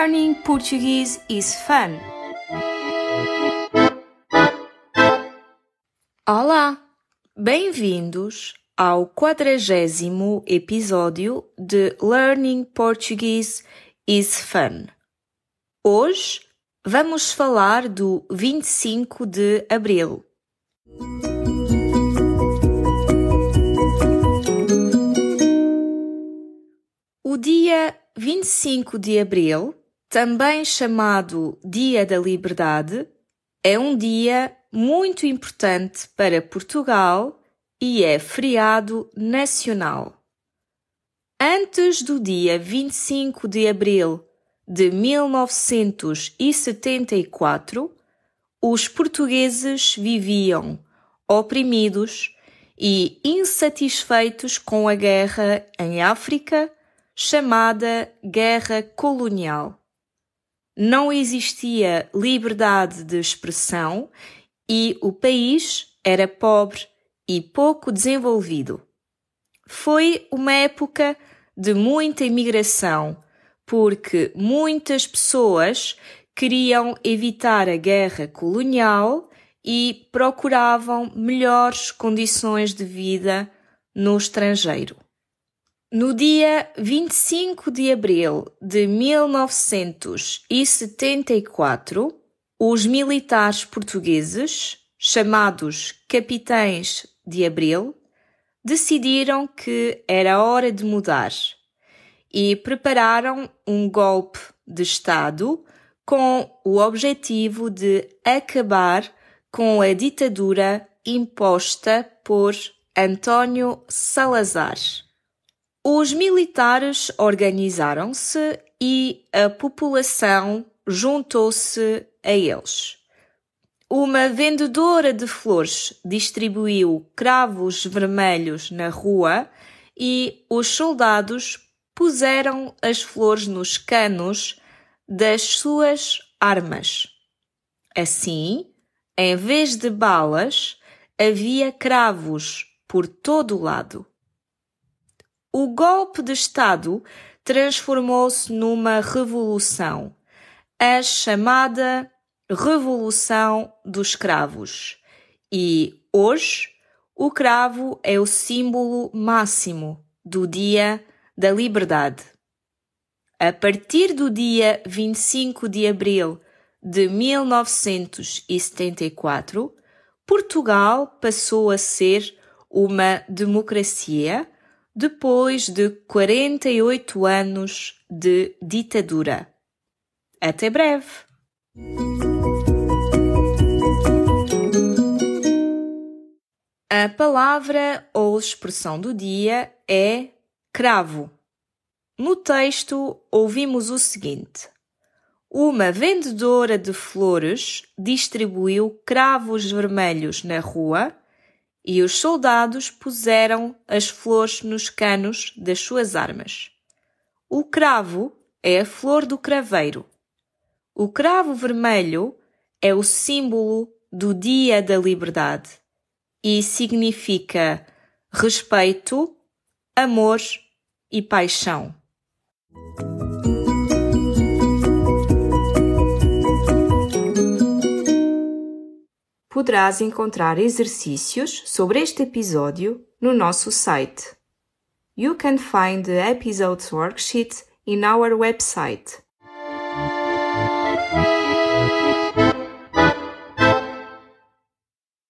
Learning Portuguese is fun. Olá, bem-vindos ao quadragésimo episódio de Learning Portuguese is Fun. Hoje vamos falar do 25 de abril. O dia 25 de abril, também chamado Dia da Liberdade, é um dia muito importante para Portugal e é feriado nacional. Antes do dia 25 de abril de 1974, os portugueses viviam oprimidos e insatisfeitos com a guerra em África chamada Guerra Colonial. Não existia liberdade de expressão e o país era pobre e pouco desenvolvido. Foi uma época de muita imigração, porque muitas pessoas queriam evitar a guerra colonial e procuravam melhores condições de vida no estrangeiro. No dia 25 de abril de 1974, os militares portugueses, chamados Capitães de Abril, decidiram que era hora de mudar e prepararam um golpe de Estado com o objetivo de acabar com a ditadura imposta por António Salazar. Os militares organizaram-se e a população juntou-se a eles. Uma vendedora de flores distribuiu cravos vermelhos na rua e os soldados puseram as flores nos canos das suas armas. Assim, em vez de balas, havia cravos por todo o lado. O golpe de Estado transformou-se numa revolução, a chamada Revolução dos Cravos. E hoje o cravo é o símbolo máximo do Dia da Liberdade. A partir do dia 25 de abril de 1974, Portugal passou a ser uma democracia depois de 48 anos de ditadura. Até breve! A palavra ou expressão do dia é cravo. No texto, ouvimos o seguinte: Uma vendedora de flores distribuiu cravos vermelhos na rua e os soldados puseram as flores nos canos das suas armas. O cravo é a flor do craveiro. O cravo vermelho é o símbolo do Dia da Liberdade e significa respeito, amor e paixão. Poderás encontrar exercícios sobre este episódio no nosso site. You can find the episode's worksheet in our website.